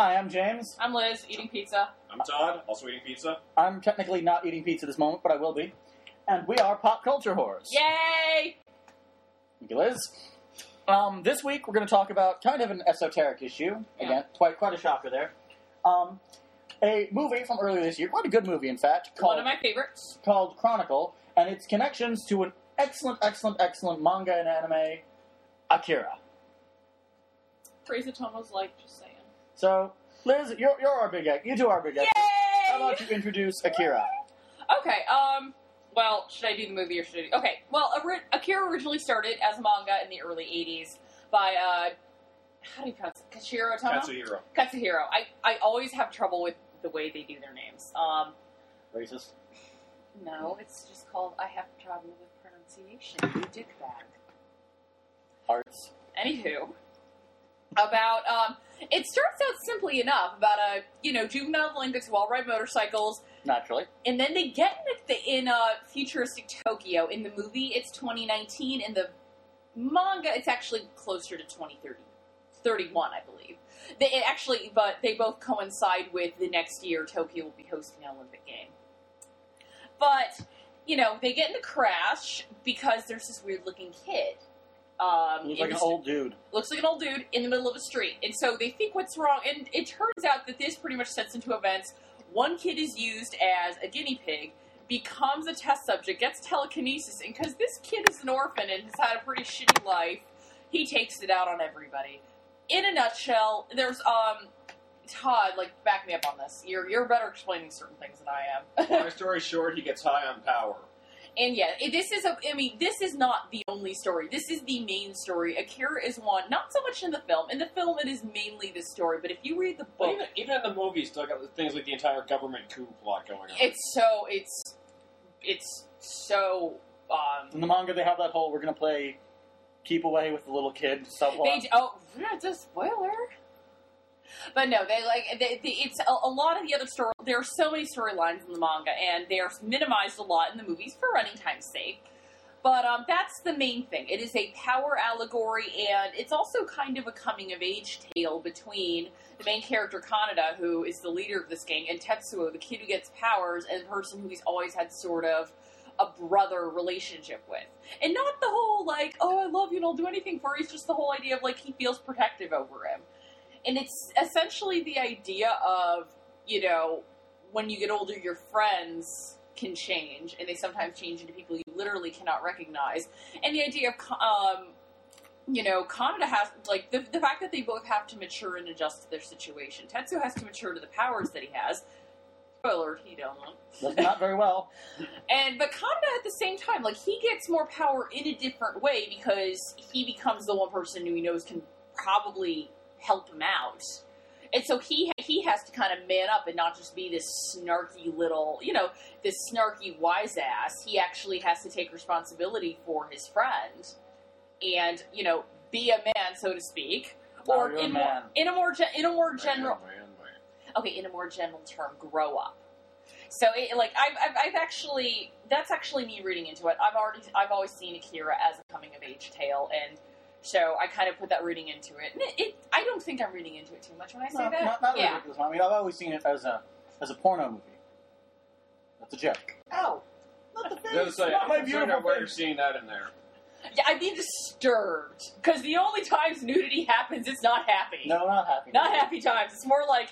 Hi, I'm James. I'm Liz, eating pizza. I'm Todd, also eating pizza. I'm technically not eating pizza this moment, but I will be. And we are Pop Culture horrors. Yay! Thank you, Liz. Um, this week we're going to talk about kind of an esoteric issue. Yeah. Again, quite quite a shocker there. Um, a movie from earlier this year, quite a good movie in fact, called One of my favorites. called Chronicle, and its connections to an excellent, excellent, excellent manga and anime, Akira. Crazy Tomo's like, just saying. So, Liz, you're, you're our big egg. You two are our big egg. How about you introduce Akira? Okay, um, well, should I do the movie or should I do... Okay, well, Akira originally started as a manga in the early 80s by, uh, how do you pronounce it? Kashiro Tomo? Katsuhiro. Katsuhiro. I, I always have trouble with the way they do their names. Um, Racist. no, it's just called I have trouble with pronunciation, you dickbag. Arts. Anywho, about um, it starts out simply enough about a you know juvenile delinquents who all ride motorcycles, Naturally. and then they get in, the, in uh, futuristic Tokyo. In the movie, it's 2019. In the manga, it's actually closer to 2030, 31, I believe. They it actually, but they both coincide with the next year Tokyo will be hosting an Olympic game. But you know, they get in the crash because there's this weird looking kid. Um, Looks like an the- old dude. looks like an old dude in the middle of a street. And so they think what's wrong. And it turns out that this pretty much sets into events. One kid is used as a guinea pig, becomes a test subject, gets telekinesis, and because this kid is an orphan and has had a pretty shitty life, he takes it out on everybody. In a nutshell, there's um Todd, like back me up on this. You're you're better explaining certain things than I am. Long story short, he gets high on power. And yeah, it- this is a. I mean, this is not the only story. This is the main story. Akira is one, not so much in the film. In the film, it is mainly the story. But if you read the But book, even, even in the movie, still got things like the entire government coup plot going on. it's so it's it's so. Um, In the manga, they have that whole "we're gonna play keep away with the little kid" subplot. they oh, it's a spoiler. But no, they like they, they, it's a, a lot of the other story. There are so many storylines in the manga, and they are minimized a lot in the movies for running time's sake. But um, that's the main thing. It is a power allegory, and it's also kind of a coming of age tale between the main character Kaneda, who is the leader of this gang, and Tetsuo, the kid who gets powers, and the person who he's always had sort of a brother relationship with. And not the whole like, oh, I love you and I'll do anything for you. It's just the whole idea of like he feels protective over him. And it's essentially the idea of, you know, when you get older, your friends can change, and they sometimes change into people you literally cannot recognize. And the idea of, um, you know, Kaneda has, like, the, the fact that they both have to mature and adjust to their situation. Tetsu has to mature to the powers that he has. Spoiler, he don't. Not very well. And but Kaneda at the same time, like he gets more power in a different way because he becomes the one person who he knows can probably help him out. And so he he has to kind of man up and not just be this snarky little, you know, this snarky wise ass. He actually has to take responsibility for his friend, and you know, be a man, so to speak, or in more, in a more in a more general Man, man, man. okay, in a more general term, grow up. So, it, like, I've, I've, I've actually, that's actually me reading into it. I've already, I've always seen Akira as a coming of age tale, and so I kind of put that reading into it. And it, it I don't think I'm reading into it too much when I say No, that. not, not yeah. ridiculous. I mean, I've always seen it as a as a porno movie. That's a joke. Ow! Not the I was gonna Not my beautiful at where you're seeing that in there. Yeah, I'd be disturbed because the only times nudity happens, it's not happy. No, not happy. Not happy times. It's more like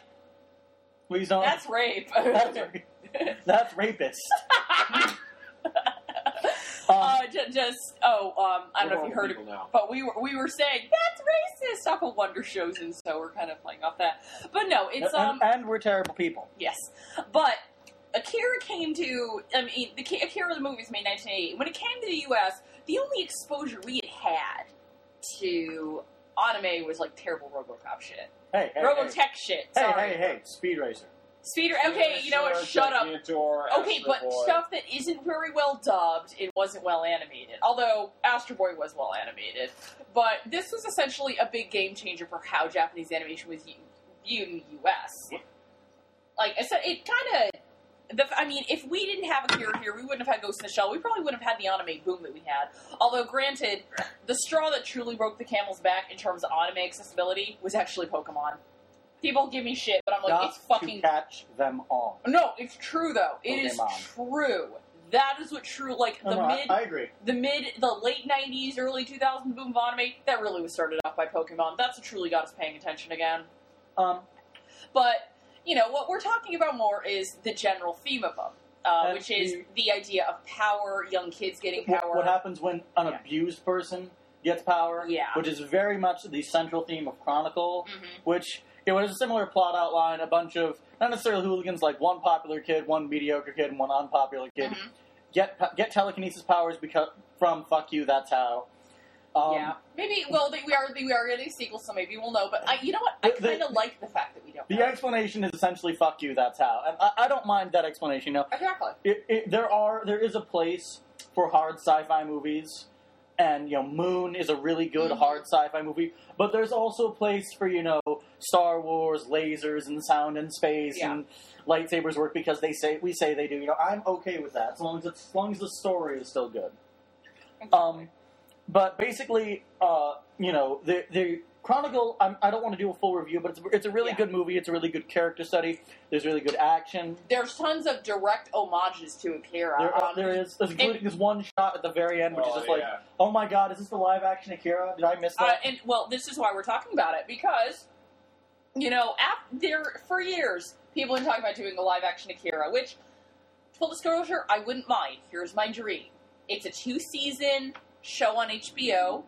Please don't. that's rape. that's, that's rapist. Um, uh, ju- just oh, um, I don't know if you heard it. now. But we were we were saying that's racist. Talk of wonder shows, and so we're kind of playing off that. But no, it's and, um and we're terrible people. yes, but Akira came to I mean the Ki- Akira the movie was made in 1988. When it came to the U.S., the only exposure we had had to anime was like terrible RoboCop shit, Hey, hey, Robotech hey. shit. Hey, hey, hey, Speed Racer. Speeder. Okay, you know what? Shut up. Okay, but stuff that isn't very well dubbed, it wasn't well animated. Although Astro Boy was well animated, but this was essentially a big game changer for how Japanese animation was viewed in the U.S. Like I said, it kind of. The, I mean, if we didn't have Akira here, we wouldn't have had Ghost in the Shell. We probably wouldn't have had the anime boom that we had. Although, granted, the straw that truly broke the camel's back in terms of anime accessibility was actually Pokemon. People give me shit, but I'm like, Got it's fucking to catch them all. no. It's true though. It is Pokemon. true. That is what true. Like the no, I- mid, I, agree. the mid, the late '90s, early 2000s boom of anime. That really was started off by Pokemon. That's what truly got us paying attention again. Um, But you know what we're talking about more is the general theme of them, uh, And which is the- the idea of power, young kids getting what, power. what happens when an Yeah. abused person gets power? Yeah. Which is very much the central theme of Chronicle. Mhm. which it was a similar plot outline. A bunch of not necessarily hooligans, like one popular kid, one mediocre kid, and one unpopular kid Mhm. get get telekinesis powers because from fuck you. That's how. Um, yeah, maybe. Well, they, we are we are getting a sequel, so maybe we'll know. But I, you know what? I kind of like the fact that we don't. The know. explanation is essentially "fuck you." That's how, and I, I don't mind that explanation. You know, exactly. it, it, there are there is a place for hard sci-fi movies, and you know, Moon is a really good Mhm. hard sci-fi movie. But there's also a place for you know Star Wars, lasers, and sound and space, Yeah. and lightsabers work because they say we say they do. You know, I'm okay with that as long as it's, as long as the story is still good. Um, but basically, uh, you know, the the Chronicle. I'm, I don't want to do a full review, but it's it's a really Yeah. good movie. It's a really good character study. There's really good action. There's tons of direct homages to Akira. There, um, there is, there's including this one shot at the very end, which is Oh, just like, yeah. oh my god, is this the live action Akira? Did I miss Uh, and well, this is why we're talking about it because you know, ap- there for years people have been talking about doing a live action Akira, which full disclosure, I wouldn't mind. Here's my dream: it's a two season show on HBO.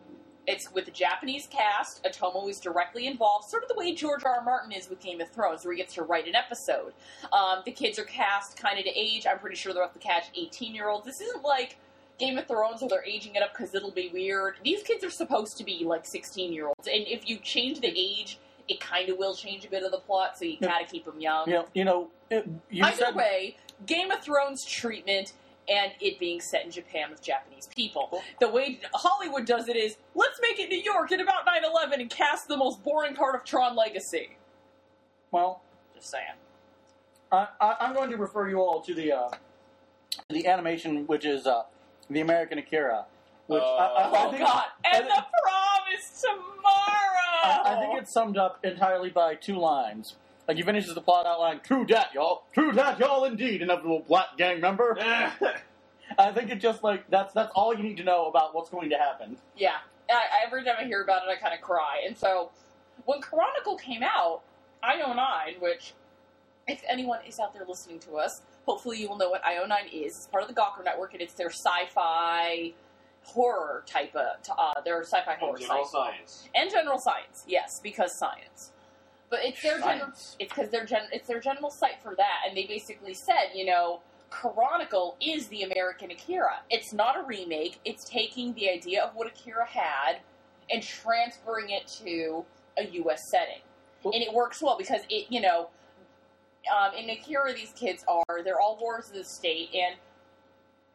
It's with a Japanese cast. Otomo is directly involved, sort of the way George R. R. Martin is with Game of Thrones, where he gets to write an episode. Um, the kids are cast kind of to age. I'm pretty sure they're off the catch 18 year olds. This isn't like Game of Thrones where they're aging it up because it'll be weird. These kids are supposed to be like 16 year olds, and if you change the age, it kind of will change a bit of the plot. So you Yeah. gotta keep them young. you know, you know, it, you Either said way, Game of Thrones treatment and it being set in Japan with Japanese people. The way Hollywood does it is let's make it New York in about 9 11 and cast the most boring part of Tron Legacy. well, Just saying. I, I, I'm going to refer you all to the uh, the animation, which is uh, the American Akira, which I, I, I Oh, think, God. And think- the prom is tomorrow! I, I think it's summed up entirely by two lines. Like he finishes the plot outline, "True dat, y'all. True dat, y'all, indeed, inevitable black gang member." I think it's just like that's that's all you need to know about what's going to happen. Yeah. I, I- every time I hear about it, I kind of cry. And so, when Chronicle came out, IO9, which, if anyone is out there listening to us, hopefully you will know what IO9 is. It's part of the Gawker Network, and it's their sci-fi horror type of, uh, their sci-fi horror General site. science. And general science, yes, because science. But it's their general it's because their gen- it's their general site for that, and they basically said, you know, Chronicle is the American Akira. It's not a remake. It's taking the idea of what Akira had and transferring it to a U.S. setting, and it works well because it, you know, um, in Akira, these kids are they're all wards of the state, and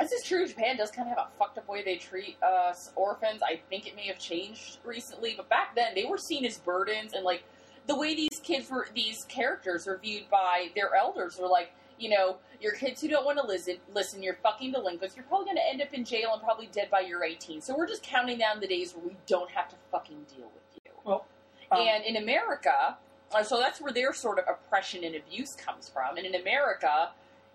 this is true. Japan does kind of have a fucked up way they treat uh, orphans. I think it may have changed recently, but back then they were seen as burdens, and like the way these kids were, these characters were viewed by their elders were like, you know, you're kids who don't want to listen. Listen, you're fucking delinquents. You're probably going to end up in jail and probably dead by your 18. So we're just counting down the days where we don't have to fucking deal with you. Well, um, and in America, uh, so that's where their sort of oppression and abuse comes from. And in America,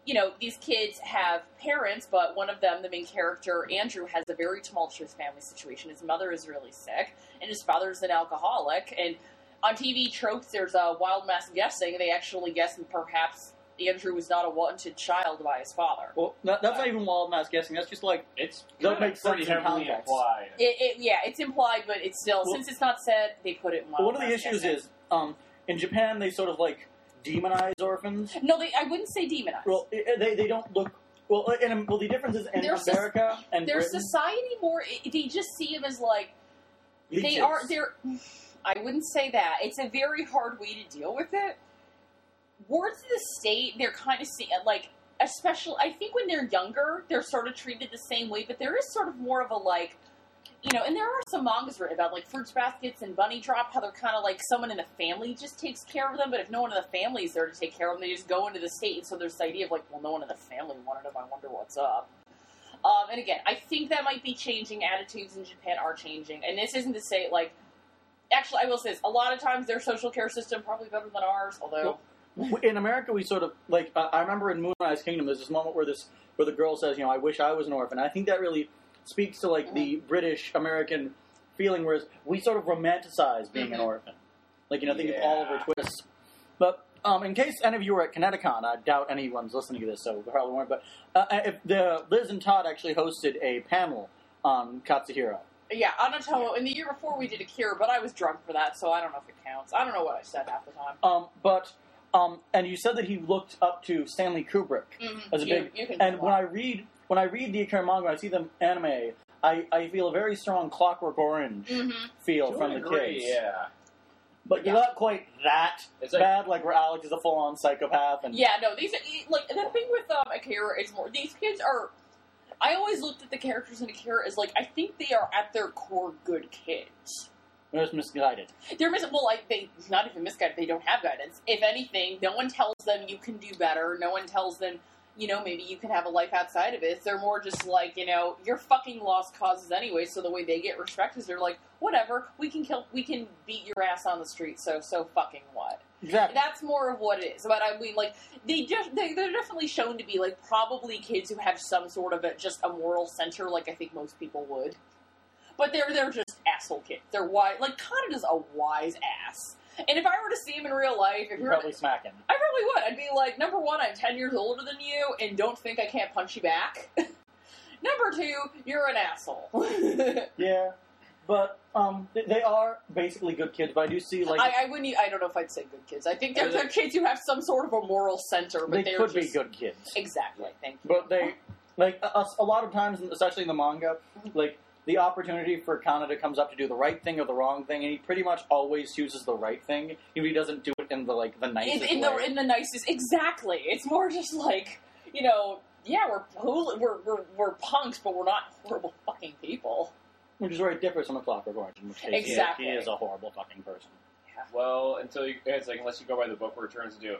you know, these kids have parents, but one of them, the main character, Andrew, has a very tumultuous family situation. His mother is really sick, and his father's an alcoholic. And on TV tropes, there's a wild mass guessing. They actually guess that perhaps Andrew was not a wanted child by his father. Well, that, that's not even wild mass guessing. That's just like It's That kinda makes pretty sense in heavily context. implied. It, it, yeah, it's implied, but it's still Well- since it's not said, they put it in wild one of the mass issues guessing. is um, in Japan they sort of like demonize orphans. no, they. I wouldn't say demonize. Well, i i- they they don't look well. Eh, in, well, the difference is in Their America and their Britain, society more. They just see them as like they are. They're. I wouldn't say that. It's a very hard way to deal with it. Wards of the state, they're kind of see like, especially. I think when they're younger, they're sort of treated the same way. But there is sort of more of a like, you know. And there are some mangas written about like fruits baskets and bunny drop. How they're kind of like someone in the family just takes care of them. But if no one in the family is there to take care of them, they just go into the state. And so there's this idea of like, well, no one in the family wanted them. I wonder what's up. Um, and again, I think that might be changing. Attitudes in Japan are changing, and this isn't to say like actually, I will say this: a lot of times their social care system probably better than ours. Although, in America, we sort of like. I remember in Moonrise Kingdom, there's this moment where this where the girl says, "You know, I wish I was an orphan." I think that really speaks to like the British American feeling, whereas we sort of romanticize being an Mhm. orphan. Like you know, think of Yeah. Oliver Twist. But um, in case any of you were at Kineticon, I doubt anyone's listening to this, so probably weren't. But uh, if the Liz and Todd actually hosted a panel on Katsuhiro. yeah, Anatomo. In the year before, we did Akira, but I was drunk for that, so I don't know if it counts. I don't know what I said half the time. Um, but um, and you said that he looked up to Stanley Kubrick. Mm-hmm. As a big- you And when I read when I read the Akira manga, I see the anime. I, I feel a very strong Clockwork Orange hmm feel To from the degree, kids, Yeah. but Yeah. you're not quite that It's like bad. Like where Alex is a full on psychopath, and Yeah, no, these are, like the thing with um, Akira is more these kids are. I always looked at the characters in Akira as like I think they are at their core good kids. they're just misguided. They're mis- well, like they not even misguided. They don't have guidance. If anything, no one tells them you can do better. No one tells them, you know, maybe you can have a life outside of it. They're more just like, you know, you're fucking lost causes anyway. So the way they get respect is they're like, whatever, we can kill, we can beat your ass on the street. So so fucking what? Exactly. That's more of what it is. But I mean, like they just they, they're definitely shown to be like probably kids who have some sort of a, just a moral center, like I think most people would. But they're they're just asshole kids. They're wise. Like Kaneda's a wise ass. And if I were to see him in real life, if you're, probably smacking. I probably would. I'd be like, number one, I'm ten years older than you, and don't think I can't punch you back. number two, you're an asshole. Yeah, but um, they, are basically good kids. But I do see like I, I wouldn't. I don't know if I'd say good kids. I think they're, they're kids who have some sort of a moral center, but they could be just- good kids. Exactly. Thank you. But they, like, a, a lot of times, especially in the manga, like, the opportunity for Kaneda comes up to do the right thing or the wrong thing, and he pretty much always chooses the right thing, if he doesn't do it in the, like, the nicest in the way. in the nicest. Exactly. It's more just like you know. Yeah, we're we're we're we're punks, but we're not horrible fucking people. Which is where it differs from the Clockwork Orange, in which case he- Exactly. he is a horrible fucking person. well, until you, it's like unless you go by the book where it turns into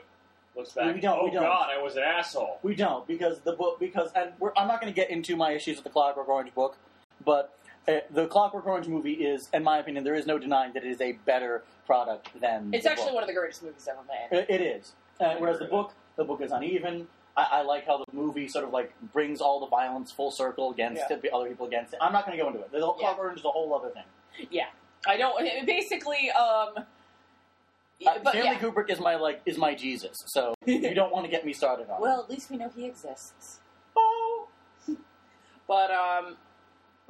looks back. We don't- oh we don't. God, I was an asshole. We don't, because the book, because, and we're, I'm not going to get into my issues with the Clockwork Orange book, but uh, the Clockwork Orange movie is, in my opinion, there is no denying that it is a better product than It's actually book. one of the greatest movies ever made. It, it is. Uh, whereas the book, the book is uneven. I, I like how the movie sort of like brings all the violence full circle against Yeah. it, the other people against it. I'm not going to go into it. The whole Yeah. Clockwork Orange is a whole other thing. Yeah, I don't. Basically, um, Uh, but Stanley yeah. Kubrick is my like is my Jesus. So you don't want to get me started on. it. Well, at least we know he exists. oh, But um,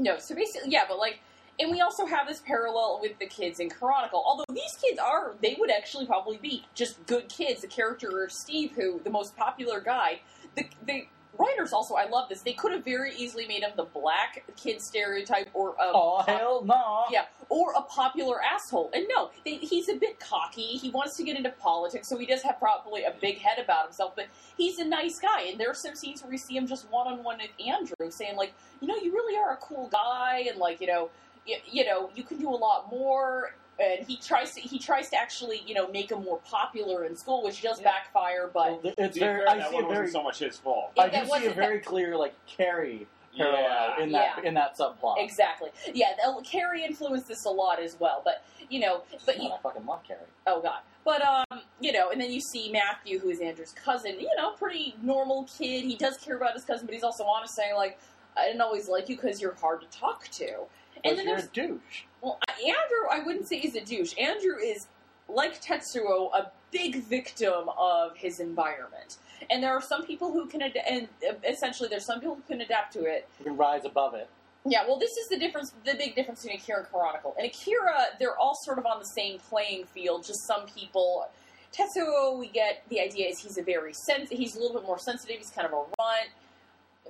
no. So basically, yeah. But like, and we also have this parallel with the kids in Chronicle. Although these kids are, they would actually probably be just good kids. The character of Steve, who the most popular guy, the the writers also, I love this. They could have very easily made him the black kid stereotype or a oh hell no. Yeah, or a popular asshole. And no, they, he's a bit cocky. He wants to get into politics, so he does have probably a big head about himself. But he's a nice guy. And there are some scenes where we see him just one on one with Andrew, saying like, you know, you really are a cool guy, and like, you know, you, you know, you can do a lot more. And he tries to he tries to actually you know make him more popular in school, which does Yeah. backfire. But Well, it's very. I that see one a wasn't very. so much his fault. I do see a wasn't very clear like Carrie parallel Yeah. in that Yeah. in that subplot. exactly, yeah, the- Carrie influenced this a lot as well. But you know, but you, I fucking love Carrie. Oh God. But um, you know, and then you see Matthew, who is Andrew's cousin. You know, pretty normal kid. He does care about his cousin, but he's also honest, saying like, "I didn't always like you because you're hard to talk to." And then you're there's a douche. Well, Andrew. I wouldn't say he's a douche. Andrew is like Tetsuo, a big victim of his environment. And there are some people who can, ad- and uh, essentially, there's some people who can adapt to it, You can rise above it. yeah, well, this is the difference, the big difference between Akira and Chronicle. In Akira, they're all sort of on the same playing field. Just some people. Tetsuo, we get the idea is he's a very sens- he's a little bit more sensitive. He's kind of a runt.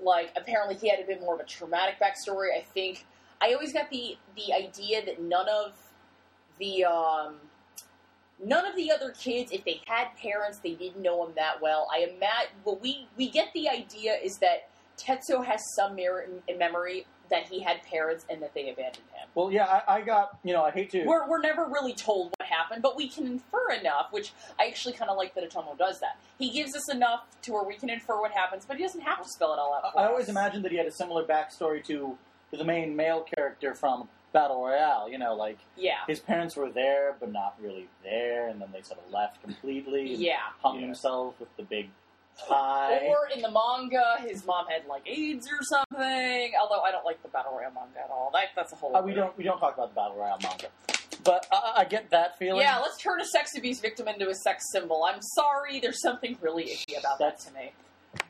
Like apparently he had a bit more of a traumatic backstory. I think I always got the the idea that none of the um, none of the other kids, if they had parents, they didn't know him that well. I imagine what we we get the idea is that Tetsuo has some memory that he had parents and that they abandoned him. Well, yeah, I, I got. You know, I hate to. We're, we're never really told what happened, but we can infer enough, which I actually kind of like that Otomo does that. He gives us enough to where we can infer what happens, but he doesn't have to spell it all out. For I always imagined that he had a similar backstory to, to the main male character from battle royale. You know, like Yeah. his parents were there, but not really there, and then they sort of left completely. and Yeah. hung Yeah. himself with the big tie. Or in the manga, his mom had like AIDS or something. Although I don't like the battle royale manga at all. That, that's a whole. Uh, we don't we don't talk about the battle royale manga, but I, I get that feeling. Yeah, let's turn a sex abuse victim into a sex symbol. I'm sorry, there's something really icky about that to me.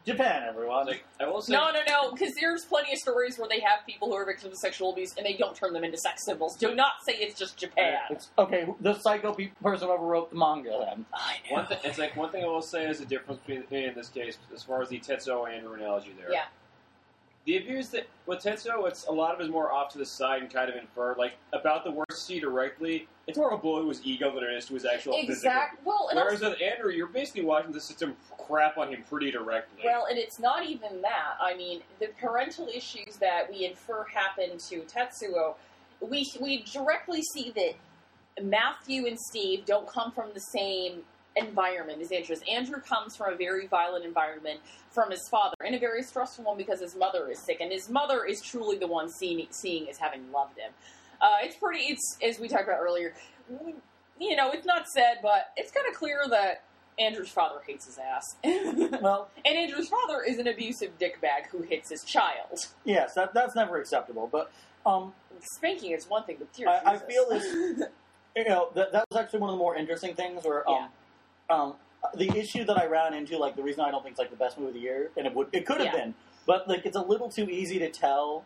Japan, everyone. Like I will say, No, no, no, because there's plenty of stories where they have people who are victims of sexual abuse and they don't turn them into sex symbols. Do not say it's just Japan. It's, okay, the psycho pe- person who ever wrote the manga. Then I One thing, it's like one thing I will say is the difference between in this case, as far as the Tetsuo Andrew analogy there. Yeah. The abuse that with Tetsuo, it's a lot of it is more off to the side and kind of inferred. Like about the worst see directly, it's more of a blow to his ego than it is to his actual physical. Well, and Whereas also, with Andrew, you're basically watching the system crap on him pretty directly. well, and it's not even that. I mean, the parental issues that we infer happen to Tetsuo, we we directly see that Matthew and Steve don't come from the same environment is Andrew. does. Andrew comes from a very violent environment from his father, and a very stressful one because his mother is sick, and his mother is truly the one seeing seeing as having loved him. Uh, it's pretty. It's as we talked about earlier. You know, it's not said, but it's kind of clear that Andrew's father hates his ass. well, and Andrew's father is an abusive dickbag who hits his child. yes, that that's never acceptable. But um, Spanking is one thing, but dear I- I feel this- you know, that, that was actually one of the more interesting things. Where um, um, the issue that I ran into, like the reason I don't think it's like the best movie of the year, and it would it could have Yeah. been, but like it's a little too easy to tell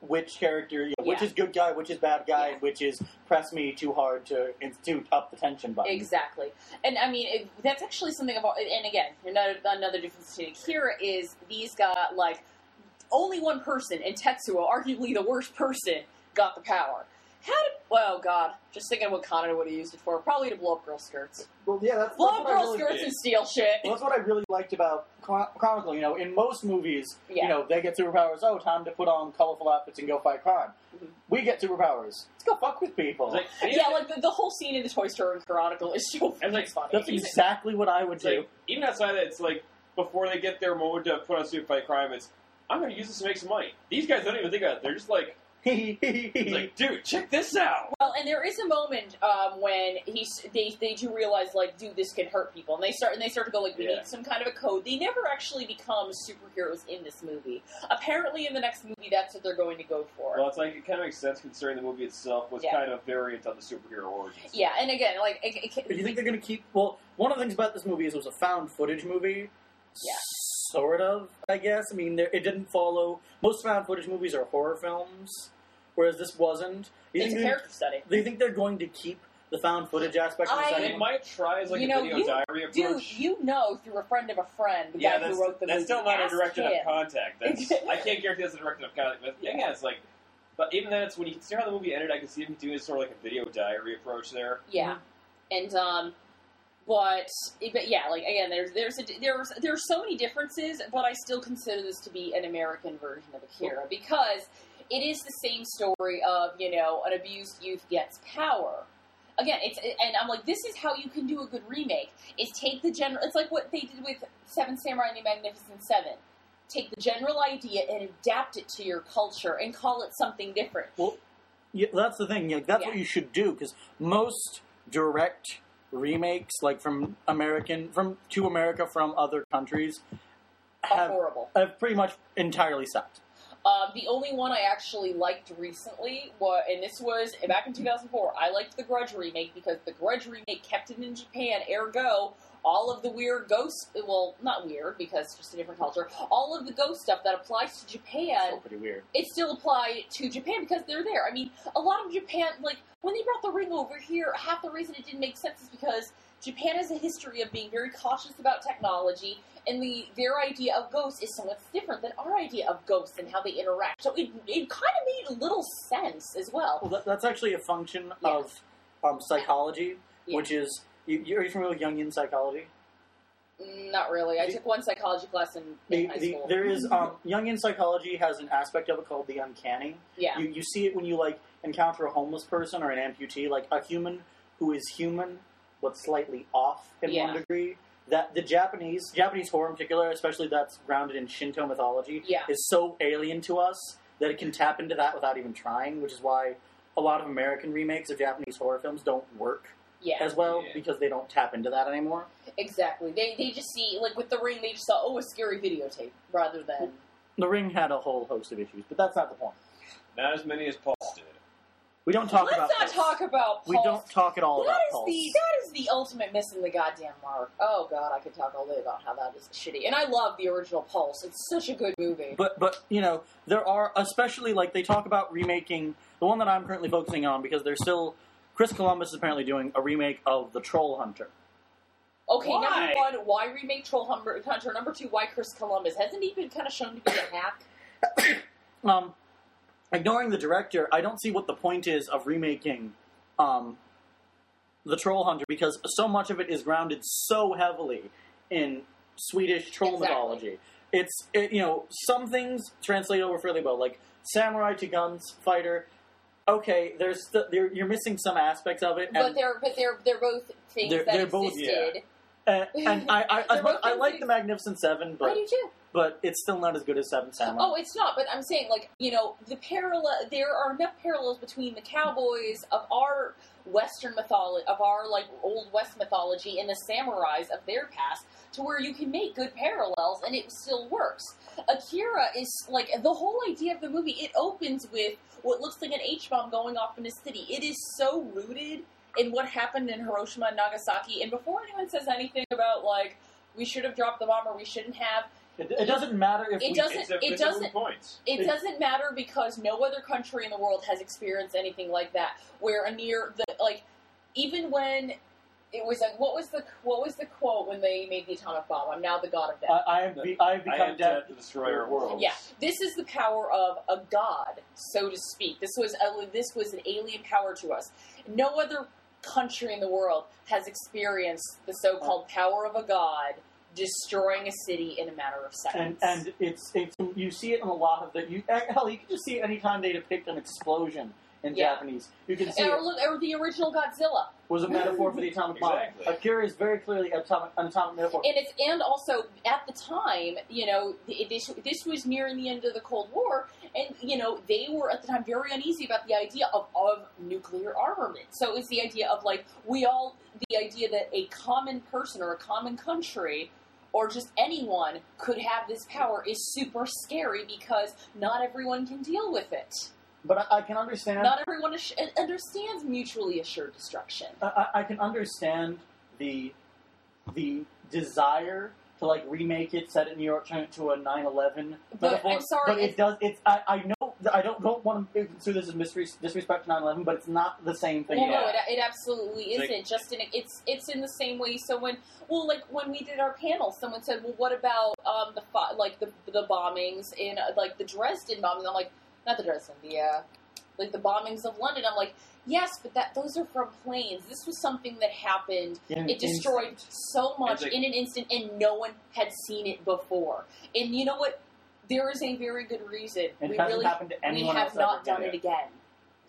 which character, you know, which Yeah. is good guy, which is bad guy, Yeah. which is press me too hard to institute up the tension button. Exactly, and I mean it, that's actually something about. And again, another another difference between Akira is these got like only one person, and Tetsuo, arguably the worst person, got the power. How did? Well, God, just thinking what Kaneda would have used it for. Probably to blow up girl skirts, Well, yeah, that's, blow that's up what I girl really skirts did. and steal shit. Well, that's what I really liked about Chron- Chronicle. You know, in most movies, Yeah. you know, they get superpowers. Oh, time to put on colorful outfits and go fight crime. Mhm. We get superpowers. Let's go fuck with people. Like, and Yeah, like the, the whole scene in the Toy Story Chronicle is so And, like, funny. That's exactly what I would It's do. like, even outside of that, it's like before they get their moment to put on suit fight crime, it's I'm going to use this to make some money. These guys don't even think about it. They're just like, it's like, dude, check this out. Well, and there is a moment um, when he's they, they do realize like, dude, this can hurt people, and they start and they start to go like, we Yeah. need some kind of a code. They never actually become superheroes in this movie. Apparently, in the next movie, that's what they're going to go for. Well, it's like it kind of makes sense considering the movie itself was Yeah. kind of variant on the superhero origins. yeah, and again, like, it, it, Do you think they're going to keep? Well, one of the things about this movie is it was a found footage movie. Yeah. Sort of, I guess. I mean, there, it didn't follow. Most found footage movies are horror films, whereas this wasn't. You it's a think character study. they, do you think they're going to keep the found footage aspect of the I- They second might try as like You a know, video you- diary Dude, approach. you know through a friend of a friend, the yeah, guy that's, who wrote the that's movie. still not a Ask direct enough him. contact. That's, I can't guarantee that's a direct enough contact. But Yeah. yeah, it's like, but even then, it's when you consider how the movie ended, I can see him doing sort of like a video diary approach there. Yeah, and um, but but yeah, like again, there's there's a, there's there's so many differences, but I still consider this to be an American version of Akira because it is the same story of you know an abused youth gets power. Again, it's and I'm like, this is how you can do a good remake: is take the general. It's like what they did with Seven Samurai and the Magnificent Seven. Take the general idea and adapt it to your culture and call it something different. Well, yeah, that's the thing. Like, that's what you should do because most direct remakes, like from American from to America from other countries, have, horrible. have pretty much entirely sucked. Um, the only one I actually liked recently was, and this was back in 2004. I liked the Grudge remake because the Grudge remake kept it in Japan. Ergo, all of the weird ghost, well, not weird because it's just a different culture. All of the ghost stuff that applies to Japan, Still pretty weird. it still applied to Japan because they're there. I mean, a lot of Japan, like when they brought the ring over here, half the reason it didn't make sense is because Japan has a history of being very cautious about technology, and the their idea of ghosts is somewhat different than our idea of ghosts and how they interact. So it it kind of made a little sense as well. Well, that, that's actually a function Yeah. of um, psychology, Yeah. which is you, you, are you familiar with Jungian psychology? Not really. I The- took one psychology class in, The, in high the, school. there is um, Jungian psychology has an aspect of it called the uncanny. yeah, You, you see it when you like encounter a homeless person or an amputee, like a human who is human but slightly off in Yeah. one degree. That the Japanese Japanese horror in particular, especially that's grounded in Shinto mythology, yeah, is so alien to us that it can tap into that without even trying. Which is why a lot of American remakes of Japanese horror films don't work Yeah, as well Yeah. because they don't tap into that anymore. exactly. They they just see like with the ring, they just saw oh a scary videotape rather than The Ring had a whole host of issues, but that's not the point. Not as many as Pulse did. We don't talk Let's about. not Pulse. talk about. We don't talk at all That about is Pulse. the that is the ultimate missing the goddamn mark. Oh god, I could talk all day about how that is shitty. And I love the original Pulse. It's such a good movie. But but you know there are especially like they talk about remaking the one that I'm currently focusing on because there's still Chris Columbus is apparently doing a remake of The Troll Hunter. Okay, Why? number one, why remake Troll Hunter? Number two, why Chris Columbus? Hasn't he been kind of shown to be a hack? Um, ignoring the director, I don't see what the point is of remaking um, The Troll Hunter because so much of it is grounded so heavily in Swedish troll Exactly. mythology. It's it, you know some things translate over fairly well, like samurai to guns fighter. Okay, there's st- you're missing some aspects of it, but they're but they're they're both things They're- that they're both- existed. and, and I I, I, I like the Magnificent Seven, I do too. But it's still not as good as Seven Samurai. Oh, it's not. But I'm saying, like, you know, the parallel. There are enough parallels between the cowboys of our Western mythology, of our like old West mythology, and the samurais of their past, to where you can make good parallels and it still works. Akira is like the whole idea of the movie. It opens with what looks like an H bomb going off in a city. It is so rooted in what happened in Hiroshima and Nagasaki. And before anyone says anything about like we should have dropped the bomb or we shouldn't have, it, it doesn't matter if It we, doesn't- a, it it's a moot doesn't- point. it It- doesn't matter because no other country in the world has experienced anything like that. Where a near the like, even when it was like, what was the what was the quote when they made the atomic bomb? I'm now the god of death. I, I have be, I've I become am dead. death, the destroyer of worlds. yeah, this is the power of a god, so to speak. This was a, this was an alien power to us. No other country in the world has experienced the so-called uh, power of a god destroying a city in a matter of seconds. and it's it's you see it in a lot of the you eh, hell you can just see it anytime they depict an explosion in Yeah. Japanese you can see or, it or the original Godzilla. was a metaphor for the atomic bomb. Exactly. Akira is very clearly atomic, an atomic metaphor. and it's and also at the time, you know, this this was nearing the end of the Cold War, and you know they were at the time very uneasy about the idea of of nuclear armament. So it's the idea of like we all the idea that a common person or a common country. Or just anyone could have this power is super scary because not everyone can deal with it. but I, I can understand. Not everyone ass- uh, understands mutually assured destruction. I, I- I can understand the the desire to like remake it, set it in New York, turn it to a 9/11 But metaphor. I'm sorry, but it it's- does. It's I, I know I don't don't want to consider this as misre- disrespect to 9/11, but it's not the same thing. Well, no, it, it absolutely like- isn't. Just in it's it's in the same way. So when well, like when we did our panel, someone said, "Well, what about um the fi- like the the bombings in uh, like the Dresden bombings?" I'm like, not the Dresden, the uh, like the bombings of London. I'm like, yes, but that those are from planes. This was something that happened. In- It destroyed instant. so much like- in an instant, and no one had seen it before. And you know what? There is a very good reason It we hasn't really happened to we have not done it again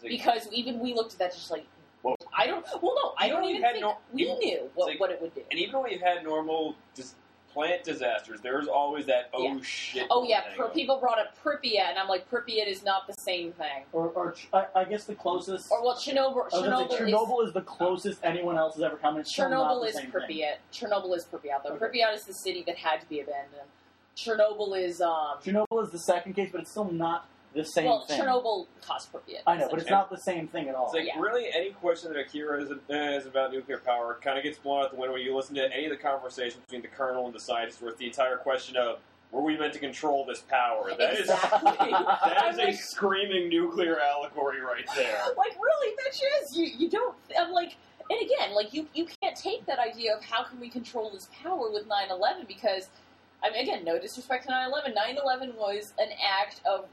like- because even we looked at that just like Well- I don't well no I don't even think no- we even- knew what, like- what it would do. And even when we've had normal dis- plant disasters, there's always that oh Yeah. shit. Oh yeah, thing. Pr- people brought up Pripyat, and I'm like Pripyat is not the same thing. Or, or I, I guess the closest. Or well, Chernobyl. I was gonna Chernobyl, say, is, Chernobyl is, the closest anyone else has ever come. It's Chernobyl is same thing. Pripyat. Chernobyl is Pripyat though. Okay. Pripyat is the city that had to be abandoned. Chernobyl is um. Chernobyl is the second case, but it's still not the same well, thing. Chernobyl caused Pripyat. I know, but it's not the same thing at all. It's like Yeah. really any question that Akira is, eh, is about nuclear power kind of gets blown out the window when you listen to any of the conversations between the colonel and the scientist, where it's the entire question of were we meant to control this power? That is Exactly. that I'm a like- screaming nuclear allegory right there. like really bitches you you don't i'm like and again like you you can't take that idea of how can we control this power with 9-11 because i mean again no disrespect to 9-11 9-11 was an act of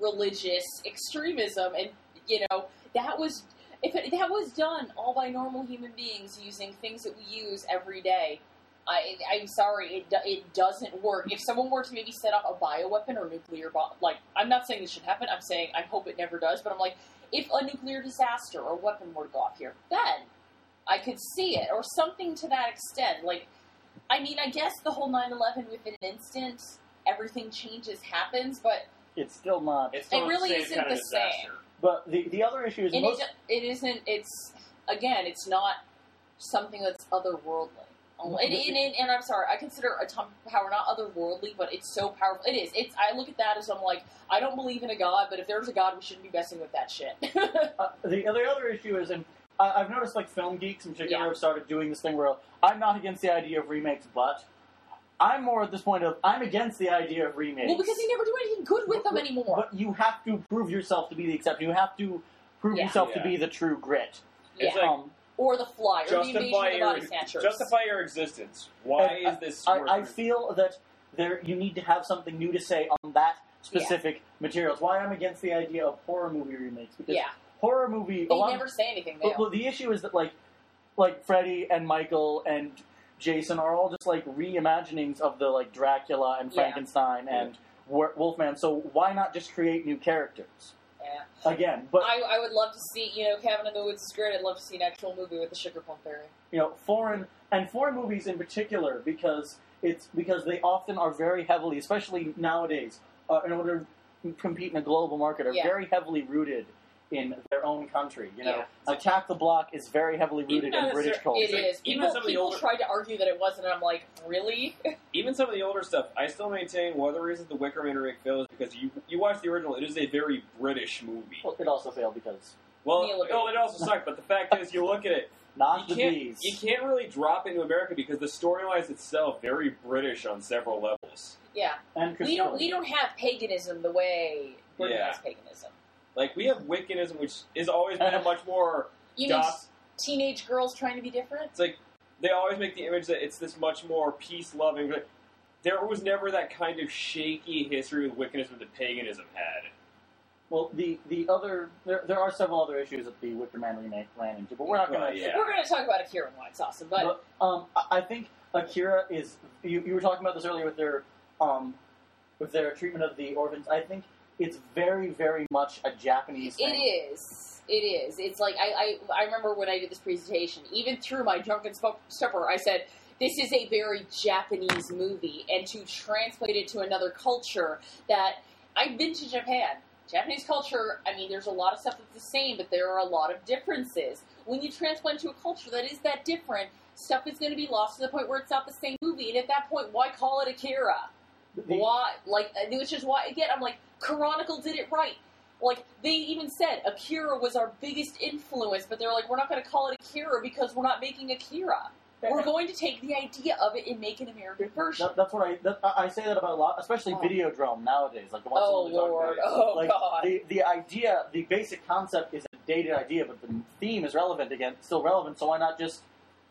religious extremism and you know that was if it, that was done all by normal human beings using things that we use every day I, I'm sorry, it, do- it doesn't work. If someone were to maybe set up a bioweapon or nuclear bomb, like, I'm not saying this should happen, I'm saying I hope it never does, but I'm like, if a nuclear disaster or weapon were to go off here, then I could see it, or something to that extent. Like, I mean, I guess the whole 9 11 within an instant, everything changes, happens, but It's still not. It's still It really the same isn't kind of the same. But the the other issue is And most, it, it isn't. It's again, it's not something that's otherworldly. And, and, and, and I'm sorry, I consider atomic power not otherworldly, but it's so powerful. It is. It's. I look at that as I'm like, I don't believe in a god, but if there's a god, we shouldn't be messing with that shit. uh, the the other issue is, and I, I've noticed like film geeks in particular Yeah. have started doing this thing where I'm not against the idea of remakes, but I'm more at this point of I'm against the idea of remakes. well, because they never do anything good with them anymore. But you have to prove yourself to be the exception. You have to prove Yeah. yourself to be the true grit. yeah, It's like- um, or the fly, or the invasion Justify of the your body snatchers. justify your existence. Why And, uh, is this? I, worth I it? feel that there you need to have something new to say on that specific material. It's why I'm against the idea of horror movie remakes because yeah, horror movie. a they lot- never say anything. They Well, well, the issue is that like, like Freddy and Michael and Jason are all just like reimaginings of the like Dracula and Yeah. Frankenstein and Wor- Wolfman. So why not just create new characters yeah. again? But I, I would love to see, you know, Cabin in the Woods is great. I'd love to see an actual movie with the Sugar Plum Fairy. you know, foreign and foreign movies in particular because it's because they often are very heavily, especially nowadays, uh, in order to compete in a global market, are Yeah. very heavily rooted in their own country. You know, Yeah. Attack the Block is very heavily rooted Even in as British they're- culture. It like, is. even People, some of the people older- tried to argue that it wasn't, and I'm like, really? Even some of the older stuff, I still maintain one of the reasons the Wicker Man remake fails is because you you watch the original. It is a very British movie. Well, it also failed because Well, Neil oh, it also sucked. But the fact is, you look at it, not you the can't bees. you can't really drop into America because the storyline itself very British on several levels. yeah. and We don't we don't have paganism the way Britain Yeah. has paganism. Like we have Wiccanism, which is always been a much more You mean goth. teenage girls trying to be different? It's like they always make the image that it's this much more peace loving. But there was never that kind of shaky history with Wiccanism that paganism had. Well, the the other there, there are several other issues that the Wicker Man remake ran into, but we're not going Well, to. yeah. We're going to talk about Akira and White Sauce, but, But um, I- I think Akira is. You, you were talking about this earlier with their um, with their treatment of the orphans. I think it's very, very much a Japanese it thing. is. It is. It's like I, I I remember when I did this presentation, even through my drunken stupor, I said this is a very Japanese movie, and to translate it to another culture that I've been to Japan. Japanese culture, I mean, there's a lot of stuff that's the same, but there are a lot of differences. When you transplant to a culture that is that different, stuff is going to be lost to the point where it's not the same movie. And at that point, why call it Akira? The- why? Like, which is why again, I'm like, Chronicle did it right. Like they even said, Akira was our biggest influence, but they're like, we're not going to call it Akira because we're not making Akira. We're going to take the idea of it and make an American version. That, that's what I that, I say that about a lot, especially Oh. Videodrome nowadays. Like the ones Oh that we talk Lord! Oh like God! the the idea, the basic concept is a dated idea, but the theme is relevant again, still relevant. So why not just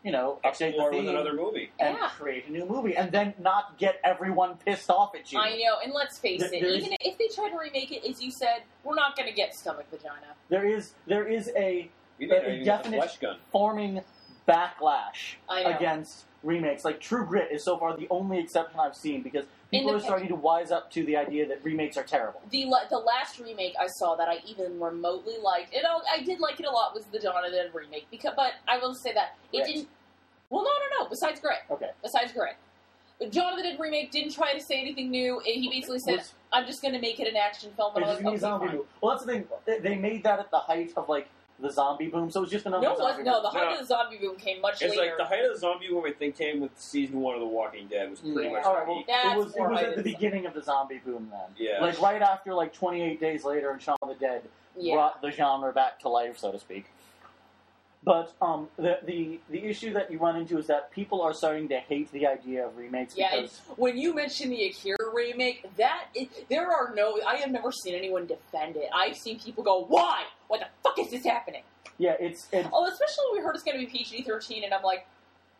you know update the Explore with theme another movie. and Yeah. create a new movie, and then not get everyone pissed off at you? I know, and let's face There- it. there is- Even if they try to remake it, as you said, we're not going to get stomach vagina. There is there is a We A- made a even with the definite- flesh gun. forming backlash I know. against remakes. Like True Grit is so far the only exception I've seen because people the- are starting to wise up to the idea that remakes are terrible. The la- the last remake I saw that I even remotely liked, and I, I did like it a lot, was the Dawn of the Dead remake. Because, but I will say that it Grit. didn't. Well, no, no, no. Besides Grit, Okay. besides Grit, the Dawn of the Dead remake didn't try to say anything new. He basically said, Was- "I'm just going to make it an action film." And I'm just like, gonna be a okay, zombie. Well, that's the thing. They- They made that at the height of like the zombie boom, so it was just another No, zombie was, no. The height No. of the zombie boom came much It's later. like the height of the zombie boom. I think came with season one of The Walking Dead. Was pretty Yeah. much All the right, well, it was it was at of the the beginning of the zombie boom then. Yeah. Like right after like 28 days later, and Shaun of the Dead yeah. brought the genre back to life, so to speak. But um, the, the the issue that you run into is that people are starting to hate the idea of remakes Yeah, because When you mention the Akira remake, that is, there are no. I have never seen anyone defend it. I've seen people go, "Why? What the fuck is this happening?" yeah, it's it, Oh, especially when we heard it's going to be PG thirteen, and I'm like,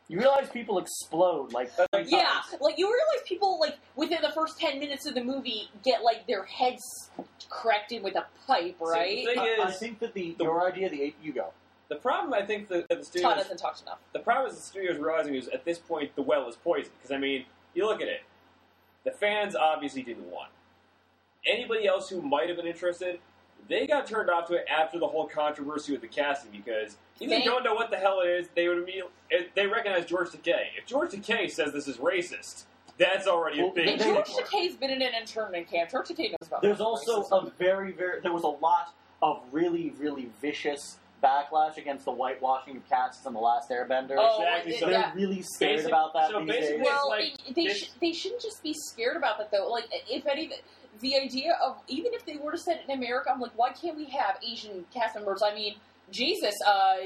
you realize people explode like Like, yeah, times. like you realize people like within the first ten minutes of the movie get like their heads cracked in with a pipe, right? the thing I, I think that the, the- your idea, the you go. the problem I think that, that the Todd studios hasn't talked enough. the problem is the studios realizing is at this point the well is poisoned because I mean you look at it, the fans obviously didn't want. Anybody else who might have been interested, they got turned off to it after the whole controversy with the casting because if they They- don't know what the hell it is, they would immediately they recognize George Takei. If George Takei says this is racist, that's already Well, a big they- George deal. Takei's been in an internment camp. George Takei knows about There's also racism. a very very there was a lot of really, really vicious backlash against the whitewashing of casts in the Last Airbender. Oh, Exactly, so They're yeah. really scared Basic- about that so these basically- days. Well, like it- they sh- they shouldn't just be scared about that though. Like, if any, the idea of even if they were to set it in America, I'm like, why can't we have Asian cast members? I mean, Jesus, uh,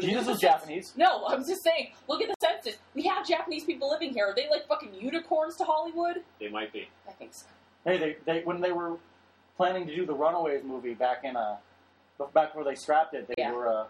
Jesus was Japanese. No, I'm just saying. Look at the census. We have Japanese people living here. Are they like fucking unicorns to Hollywood? They might be. I think so. Hey, they, they when they were planning to do the Runaways movie back in uh back where they scrapped it, they Yeah. were uh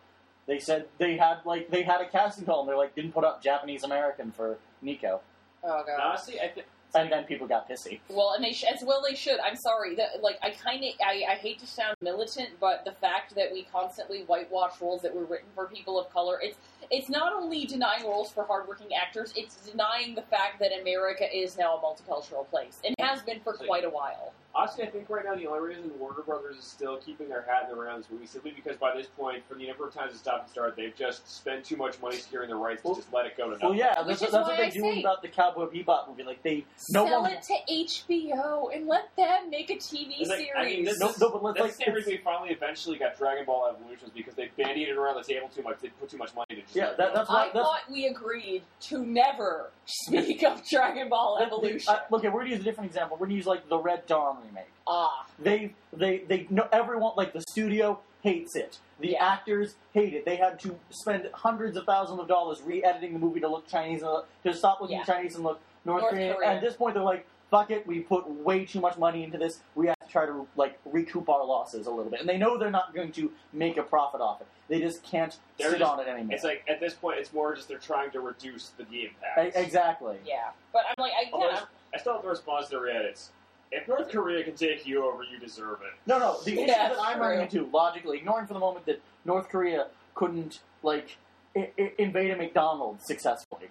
they said they had like they had a casting call and they're like didn't put up Japanese American for Nico, Oh god. Honestly, I think. And then people got pissy. Well, and they sh- as well they should. I'm sorry. Like I kind of I, I hate to sound militant, but the fact that we constantly whitewash roles that were written for people of color, it's it's not only denying roles for hardworking actors, it's denying the fact that America is now a multicultural place and has been for quite a while. Honestly, I think right now the only reason Warner Brothers is still keeping their hat in the ring is this simply because by this point, for the number of times it's stopped and started, they've just spent too much money securing the rights Well- to just let it go to nothing. Well, yeah, that's, that's what they I do say- about the Cowboy Bebop movie. Like they no Sell one. it to HBO and let them make a TV like- series. I mean, this No, no, but let's That's like the same it's- reason we finally eventually got Dragon Ball Evolutions because they bandied it around the table too much. They put too much money to just Yeah, let it that- go. that's why- I thought we agreed to never speak of Dragon Ball Evolution. uh, look, we're gonna use a different example. We're gonna use like the Red Dawn remake. ah, They they they know everyone like the studio hates it. The Yeah. actors hate it. They had to spend hundreds of thousands of dollars re-editing the movie to look Chinese, uh, to stop looking Yeah. Chinese and look North, North Korean. And at this point, they're like, "Fuck it, we put way too much money into this. We have to try to like recoup our losses a little bit." And they know they're not going to make a profit off it. They just can't They're sit just- on it anymore. It's like at this point, it's more just they're trying to reduce the impact. exactly. yeah. But I'm like, I Although yeah. I still have the response to Reddit. It's, If North Korea can take you over, you deserve it. No, no. The issue Yeah, that I'm true. running into, logically, ignoring for the moment that North Korea couldn't like I- I- invade a McDonald's successfully,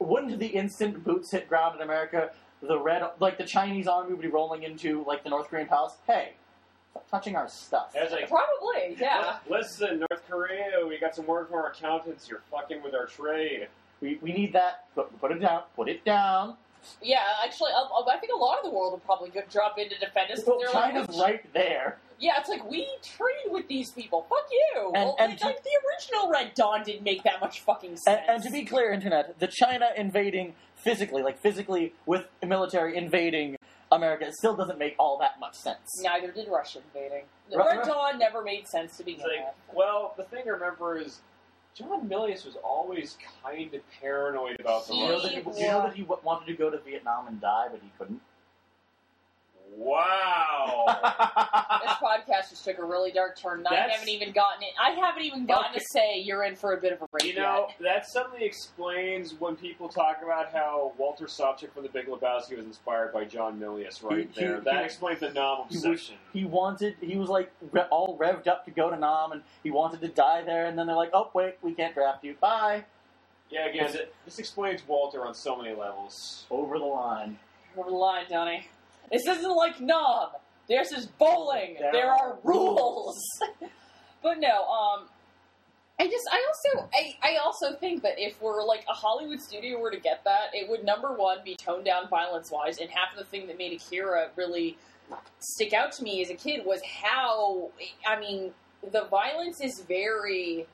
wouldn't the instant boots hit ground in America, the red, like the Chinese army would be rolling into like the North Korean palace? Hey, stop touching our stuff. It's like, Probably, yeah. listen, North Korea, we got some word from our accountants. You're fucking with our trade. We, we need that. Put, put it down. Put it down. Yeah, actually, I, I think a lot of the world will probably drop in to defend us. 'cause Well, they're China's like, right there. Yeah, it's like we trade with these people. Fuck you. And- well, and like, to- like, the original Red Dawn didn't make that much fucking sense. and to be clear, Internet, the China invading physically, like physically with military invading America, it still doesn't make all that much sense. neither did Russia invading. The Red right. Dawn never made sense to begin like, with. well, the thing to remember is John Milius was always kind of paranoid about the Do you know that he, you know that he wanted to go to Vietnam and die, but he couldn't? Wow. This podcast just took a really dark turn, I That's- haven't even gotten it. I haven't even gotten Okay. to say you're in for a bit of a break You know, yet. that suddenly explains when people talk about how Walter Sobchak from The Big Lebowski was inspired by John Milius right He- he- there. that he- explains the Nam He was- obsession. He wanted, he was like re- all revved up to go to Nam, and he wanted to die there, and then they're like, oh, wait, we can't draft you. Bye. Yeah, again, th- this explains Walter on so many levels. Over the line. Over the line, Donnie. This isn't like Nam. This is bowling. There There, are are rules. but no, um, I just, I also, I, I also think that if we're like a Hollywood studio were to get that, it would number one be toned down violence wise, and half of the thing that made Akira really stick out to me as a kid was how, I mean, the violence is very.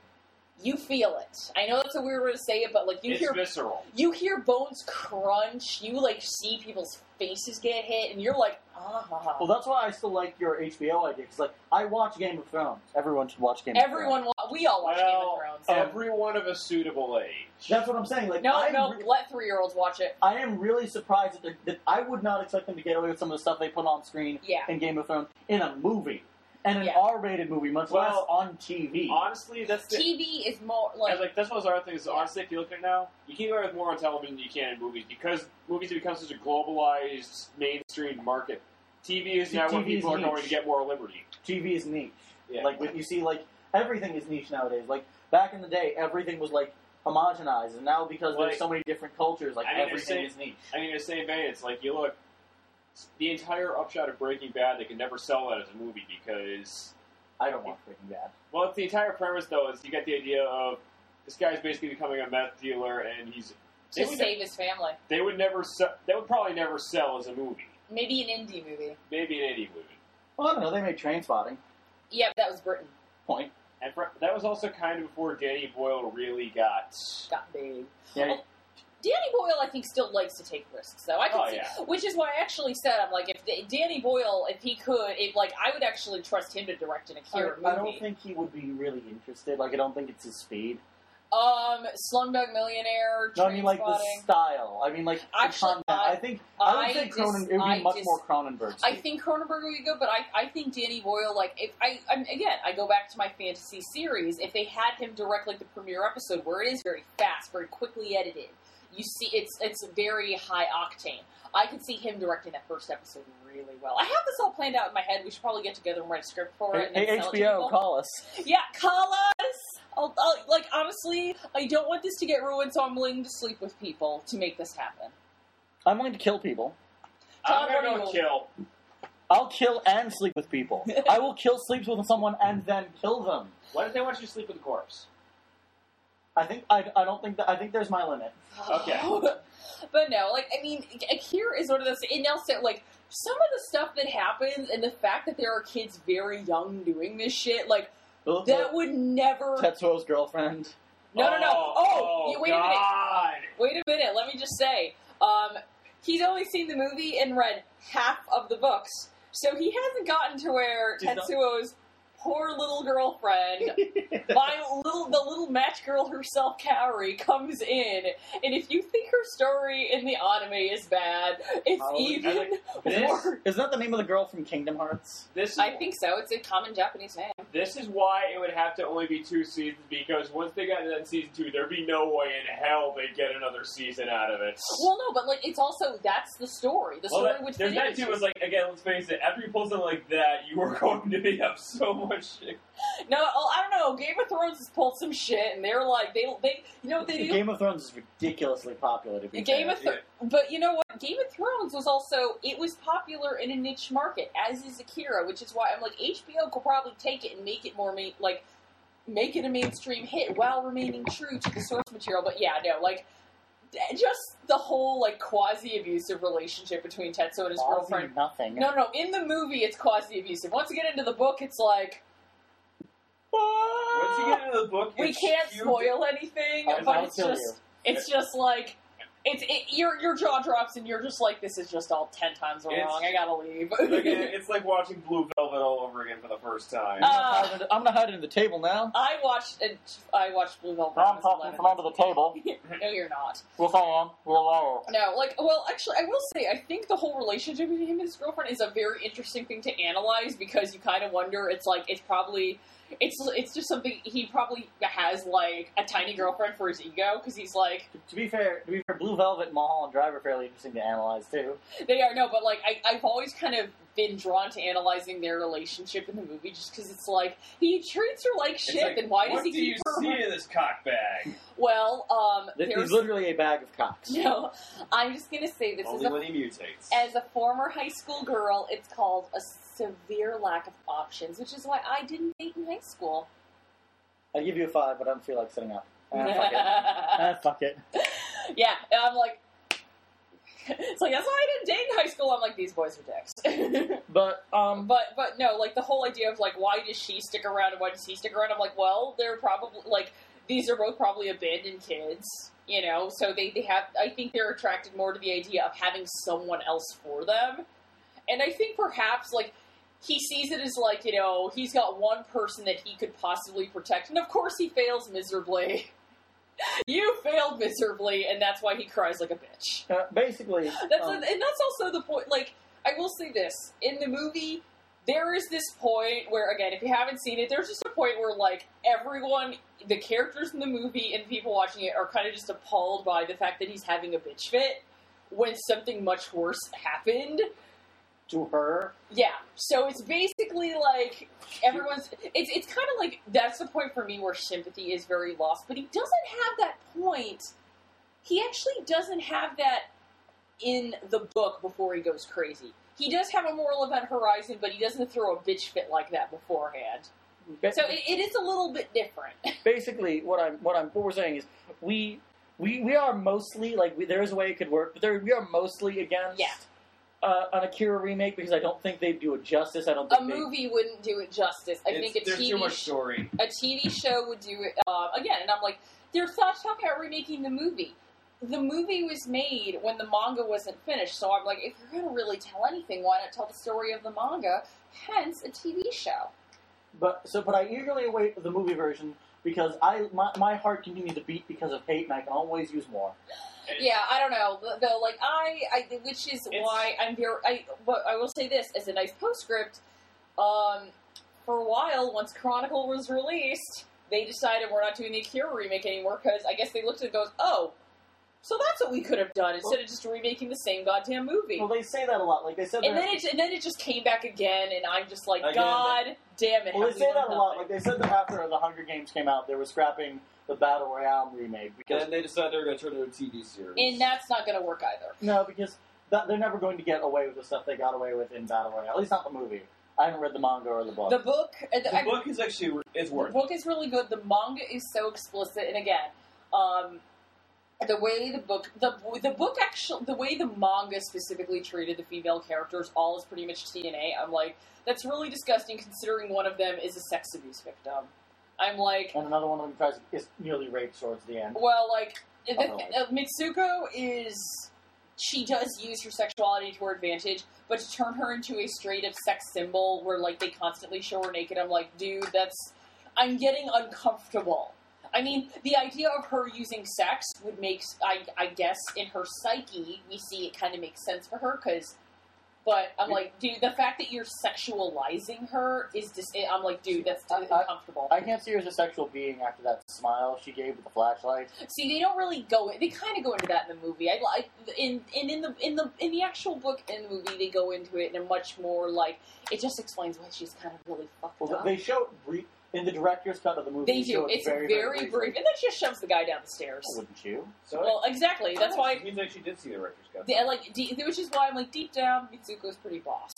You feel it. I know that's a weird way to say it, but like you it's hear visceral. you hear bones crunch, you like see people's faces get hit, and you're like, ah. Well, that's why I still like your HBO idea, because, like, I watch Game of Thrones. Everyone should watch Game of Thrones. Everyone, wa- we all watch Well, Game of Thrones. Everyone of a suitable age. That's what I'm saying. Like, no, I'm no, re- let three year olds watch it. I am really surprised that, they're- that I would not expect them to get away with some of the stuff they put on screen Yeah. in Game of Thrones in a movie. And an Yeah. R-rated movie, much less on TV. Honestly, that's the, TV is more like, like that's one of those other things. Honestly, if you look at it now, you can get away with more on television than you can in movies because movies have become such a globalized mainstream market. TV is now where TV is people are going to get more liberty. TV is niche. Yeah. Like when you see, like everything is niche nowadays. Like back in the day, everything was like homogenized, and now because Like- there's so many different cultures, like I mean, everything it's is niche. I mean, in the same vein, it's like you look the entire upshot of Breaking Bad. They could never sell that as a movie because I don't want Breaking Bad. well, it's the entire premise though is you get the idea of this guy's basically becoming a meth dealer and he's they to would, save his family. they would never sell. They would probably never sell as a movie. Maybe an indie movie. Maybe an indie movie. Well, I don't know. They made Trainspotting. Yeah, but that was Britain. Point. And for, that was also kind of before Danny Boyle really got. Got big. Yeah. Well, Danny Boyle, I think, still likes to take risks, though. I can Oh, see, yeah. which is why I actually said, I'm like, if D- Danny Boyle, if he could, if like, I would actually trust him to direct an I, Akira I movie. don't think he would be really interested. Like, I don't think it's his speed. Um, Slumdog Millionaire. No, I mean like the style. I mean like Actually, content. I- I, think I would I say Cronen. dis- it would be I much dis- more Cronenberg. I speed. think Cronenberg would be good, but I, I think Danny Boyle, like, if I, I'm, again, I go back to my fantasy series. If they had him direct like the premiere episode, where it is very fast, very quickly edited, you see, it's it's very high octane. I could see him directing that first episode really well. I have this all planned out in my head. We should probably get together and write a script for it. Hey, and then it HBO, call us. Yeah, call us. I'll, I'll, like honestly, I don't want this to get ruined, so I'm willing to sleep with people to make this happen. I'm willing to kill people. John, I'm gonna go kill. I'll kill and sleep with people. I will kill, sleep with someone, and then kill them. Why did they want you to sleep with a corpse? I think I, I don't think that I think there's my limit. Okay. but no, like I mean, here is one of those. And also, like some of the stuff that happens, and the fact that there are kids very young doing this shit, like that would never. Tetsuo's girlfriend. No, no, no. Oh, yeah, wait a minute. Wait a minute. Let me just say, um, he's only seen the movie and read half of the books, so he hasn't gotten to where He's not- Tetsuo's poor little girlfriend my little the little match girl herself, Kaori, comes in, and if you think her story in the anime is bad, it's Oh, I even This- worse. Isn't that the name of the girl from Kingdom Hearts? This is, I think so. It's a common Japanese name. this is why it would have to only be two seasons because once they got into that season two, there'd be no way in hell they'd get another season out of it. Well, no, but like it's also that's the story. The Well, story that- would there's that too. Is like again, let's face it. After you pull something like that, you are going to be up so much shit. No, oh, I don't know. Game of Thrones has pulled some shit, and they're like they they you know what they do. Game of Thrones is ridiculously popular. To be Game fair. of Thrones, but you know what? Game of Thrones was also it was popular in a niche market, as is Akira, which is why I'm like HBO could probably take it and make it more main, like make it a mainstream hit while remaining true to the source material. But yeah, no, like just the whole like quasi abusive relationship between Tetsuo and his Quasi girlfriend. nothing. No, no, in the movie it's quasi abusive. Once you get into the book, it's like Once you get into the book, we it's can't cute. spoil anything, I'll, but I'll it's kill just you. it's just like it's it, your your jaw drops and you're just like this is just all ten times wrong. It's- I gotta leave. Like, it's like watching Blue Velvet all over again for the first time. Uh, I'm gonna hide under- I'm gonna hide under the table now. I watched uh, I watched Blue Velvet. I I'm was talking from under the table. no, you're not. Yes, I am. You're a liar. No, like, well, actually, I will say, I think the whole relationship between him and his girlfriend is a very interesting thing to analyze because you kind of wonder. It's like it's probably. It's it's just something he probably has like a tiny girlfriend for his ego because he's like To, to be fair, to be fair, Blue Velvet and Mulholland Drive are fairly interesting to analyze too. They are no, but like I, I've always kind of been drawn to analyzing their relationship in the movie, just because it's like he treats her like shit, like, then why does he do you keep her? see in this cock bag? Well, um, This there's literally a bag of cocks. no. I'm just gonna say this Only is a, when he mutates. as a former high school girl, it's called a severe lack of options, which is why I didn't date in high school. I give you a five, but I don't feel like sitting up. Ah, fuck it. Ah, fuck it. yeah, and I'm like. It's like that's why I didn't date in high school. I'm like these boys are dicks. But um, But but no, like the whole idea of like why does she stick around and why does he stick around? I'm like, well, they're probably like these are both probably abandoned kids, you know. So they they have. I think they're attracted more to the idea of having someone else for them, and I think perhaps like he sees it as like you know he's got one person that he could possibly protect, and of course he fails miserably. you failed miserably, and that's why he cries like a bitch. uh, basically, That's um, and that's also the point. Like, I will say this in the movie, there is this point where, again, if you haven't seen it, there's just a point where like everyone, the characters in the movie and people watching it are kind of just appalled by the fact that he's having a bitch fit when something much worse happened. To her, Yeah, so it's basically like everyone's. It's it's kind of like that's the point for me where sympathy is very lost. But he doesn't have that point. He actually doesn't have that in the book before he goes crazy. He does have a moral event horizon, but he doesn't throw a bitch fit like that beforehand. ba- So it, it is a little bit different. basically what I'm what I'm what we're saying is we we we are mostly like we, there is a way it could work, but there we are mostly against Yeah. Uh, an Akira remake because I don't think they'd do it justice. I don't think A they- movie wouldn't do it justice. I It's- think a there's TV too much sh- story. a TV show would do it uh, again. And I'm like, they're thought talking about remaking the movie. The movie was made when the manga wasn't finished, so I'm like, if you're going to really tell anything, why not tell the story of the manga? Hence, a TV show. But so, but I eagerly await the movie version because I my, my heart continues to beat because of hate, and I can always use more. Yeah, I don't know. Though, like I, I which is It's- why I'm very. I, but I will say this as a nice postscript. Um, for a while, once Chronicle was released, they decided we're not doing the Akira remake anymore because I guess they looked at it and goes, oh, so that's what we could have done instead of just remaking the same goddamn movie. Well, they say that a lot. Like they said, And then it and then it just came back again, and I'm just like, Again, God damn it! well, they say that learned a lot. Like they said that after the Hunger Games came out, they were scrapping the Battle Royale remake because Then they decided they were going to turn it into a TV series. and that's not going to work either. no, because that, they're never going to get away with the stuff they got away with in Battle Royale. At least not the movie. I haven't read the manga or the book. The book, uh, the I- book is actually it's worth. it. book is really good. The manga is so explicit, and again, um, the way the book, the the book actually, the way the manga specifically treated the female characters, all is pretty much TNA. I'm like, that's really disgusting, considering one of them is a sex abuse victim. I'm like, and another one of them tries is nearly raped towards the end. well, like uh, Mitsuko is. She does use her sexuality to her advantage, but to turn her into a straight up sex symbol where like they constantly show her naked, I'm like, dude, that's I'm getting uncomfortable. I mean, the idea of her using sex would make, I, I guess, in her psyche, we see it kind of makes sense for her because. But I'm like, dude, the fact that you're sexualizing her is just. I'm like, dude, that's I- I- uncomfortable. I can't see her as a sexual being after that smile she gave with the flashlight. See, they don't really go. They kind of go into that in the movie. I like in in in the in the in the actual book in the movie they go into it in a much more like it just explains why she's kind of really fucked Well, up. they show it brief in the director's cut of the movie. They do. it It's very, very, very, brief, and then she just shoves the guy down the stairs. Wouldn't you? So Well, exactly. That's why. It means I she did see the director's cut. The, like, de- which is why I'm like deep down, Mitsuko's pretty boss.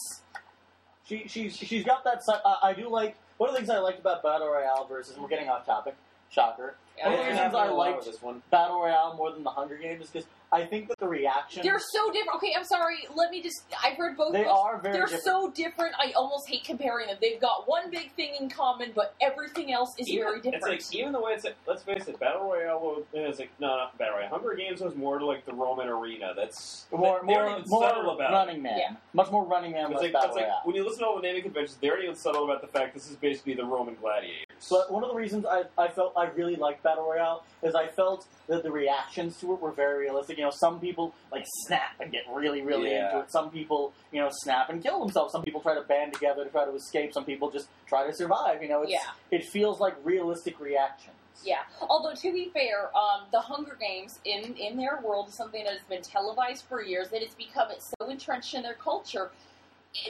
She she's she's got that. si- Uh, I do like one of the things I liked about Battle Royale versus we're getting off topic. Shocker. Yeah, One of the reasons I liked this one. Battle Royale more than the Hunger Games is because I think that the reaction They're so different. Okay, I'm sorry. Let me just. I've heard both. they books. are very They're different. so different. I almost hate comparing them. They've got one big thing in common, but everything else is Even- very different. It's like even the way it's let's face it, Battle Royale was it's like no, not Battle Royale. Hunger Games was more to like the Roman arena. That's more they, they more even more subtle about Running Man. Yeah. Much more Running Man. it. It's like, Battle it's like Royale. when you listen to all the naming conventions, they aren't even subtle about the fact this is basically the Roman gladiators. But one of the reasons I, I felt I really liked Battle Royale is I felt that the reactions to it were very realistic. You know, some people like snap and get really, really Yeah. into it. Some people, you know, snap and kill themselves. Some people try to band together to try to escape. Some people just try to survive. You know, it's, Yeah. it feels like realistic reactions. Yeah. Although to be fair, um, the Hunger Games in in their world is something that has been televised for years that it's become it's so entrenched in their culture.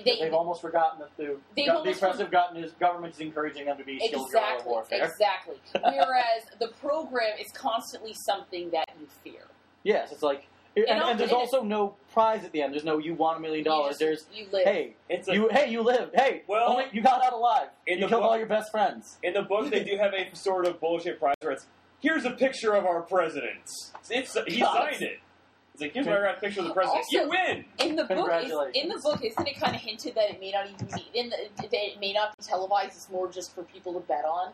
They, They've almost forgotten that the, go- the almost oppressive gotten is, government is encouraging them to be skilled guerrilla exactly warfare. exactly. Whereas the program is constantly something that you fear. Yes, it's like, and, And and, there's and also no prize at the end. There's no you won a million dollars. There's you live. hey, It's like, you hey you lived. Hey, Well, only, you got out alive. in You killed book- all your best friends. in the book, they do have a sort of bullshit prize where it's here's a picture of our president. It's, he God. signed it. It's like here's my picture of the president. Also- you win. In the book, is, in the book, isn't it kind of hinted that it may not even be in the, that it may not be televised? It's more just for people to bet on.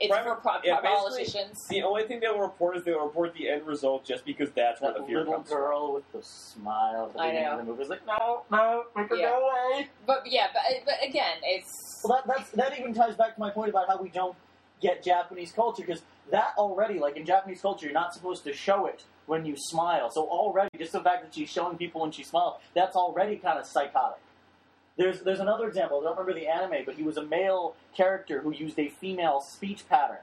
It's Right, for pro- yeah, politicians. The only thing they'll report is they'll report the end result just because that's where That the fear little comes from. girl with the smile at the I beginning know. of the movie is like, no, no, make her Yeah. go away. But yeah, but, but again, it's Well, that that's, that even ties back to my point about how we don't get Japanese culture because that already, like in Japanese culture, you're not supposed to show it when you smile. So already, just the fact that she's showing people when she smiles, that's already kind of psychotic. There's there's another example. I don't remember the anime, but he was a male character who used a female speech pattern,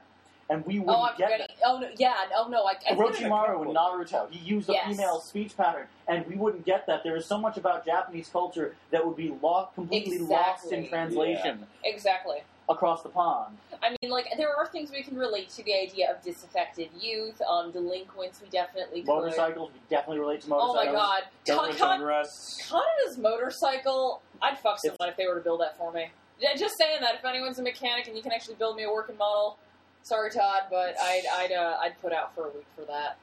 and we oh, wouldn't oh, I'm get forgetting. that. Oh no, yeah, oh no, I, I Orochimaru in Naruto, he used a Yes. female speech pattern, and we wouldn't get that. There is so much about Japanese culture that would be lost, completely lost in Exactly. translation exactly. Across the pond. I mean, like there are things we can relate to the idea of disaffected youth, um, delinquents. We definitely could. Motorcycles, we definitely relate to motorcycles. Oh my god, Con- Con-. Kaneda's motorcycle. I'd fuck someone if they were to build that for me. Yeah, Just saying that. If anyone's a mechanic and you can actually build me a working model, sorry Todd, but I'd I'd uh, I'd put out for a week for that.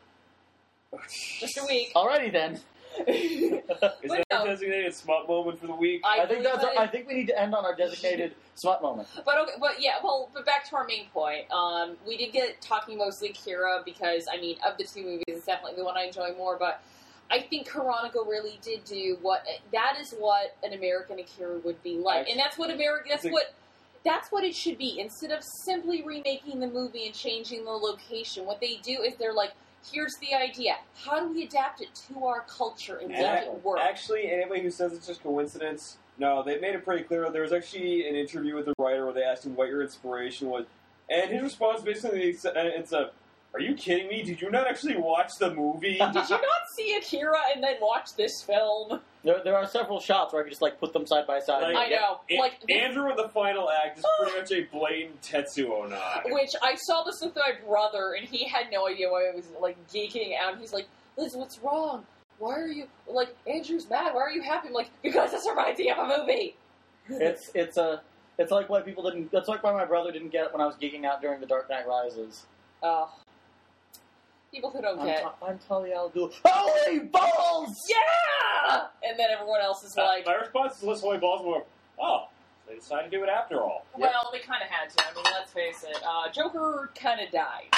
Just a week. Alrighty then. Is But that no. a designated smut moment for the week? I I think that's. that- I think we need to end on our designated smut moment. But okay, but yeah, well, but back to our main point. Um, we did get talking mostly Kira because I mean, of the two movies, it's definitely the one I enjoy more. But I think Chronicle really did do what that is what an American Akira would be like, and that's what America. That's think- what. That's what it should be. Instead of simply remaking the movie and changing the location, what they do is they're like, "Here's the idea. How do we adapt it to our culture and make it work?" Actually, anybody who says it's just coincidence, no, they made it pretty clear. There was actually an interview with the writer where they asked him what your inspiration was, and his response basically it's uh, it's a "Are you kidding me? Did you not actually watch the movie?" Did you not see Akira and then watch this film? There, there are several shots where I could just like put them side by side. Like- I know. An- like this- Andrew in the final act is pretty much a blatant Tetsuo nod. Which I saw this with my brother, and he had no idea why I was like geeking out. He's like, "Liz, what's wrong? Why are you like Andrew's mad? Why are you happy?" I'm like, "Because this reminds me of a movie." It's it's a it's like why people didn't. That's like why my brother didn't get it when I was geeking out during the Dark Knight Rises. Uh, people who don't I'm, get, Ta- I'm Talia al Ghul. Holy balls! yeah, and then everyone else is Uh, like, my response to Liz Holy Balls more. "Oh, they decided to do it after all." "Well, they kind of had to." I mean, let's face it. Uh, Joker kind of died.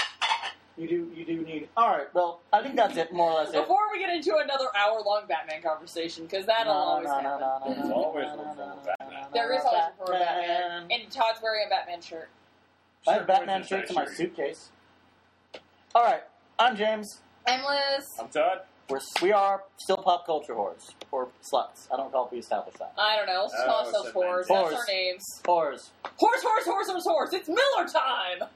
You do you do need. All right. Well, I think that's it. More or less it. Before we get into another hour-long Batman conversation, because that'll always happen. There's always room for Batman. There is always room for a Batman. And Todd's wearing a Batman shirt. I have Batman shirts in my suitcase. All right. I'm James. I'm Liz. I'm Todd. We're we are still pop culture whores or sluts. I don't know if we established that. I don't know. Let's just call Oh, ourselves so whores. many. That's Whores. our names. Whores. Horse, horse, horse, horse, horse. It's Miller time.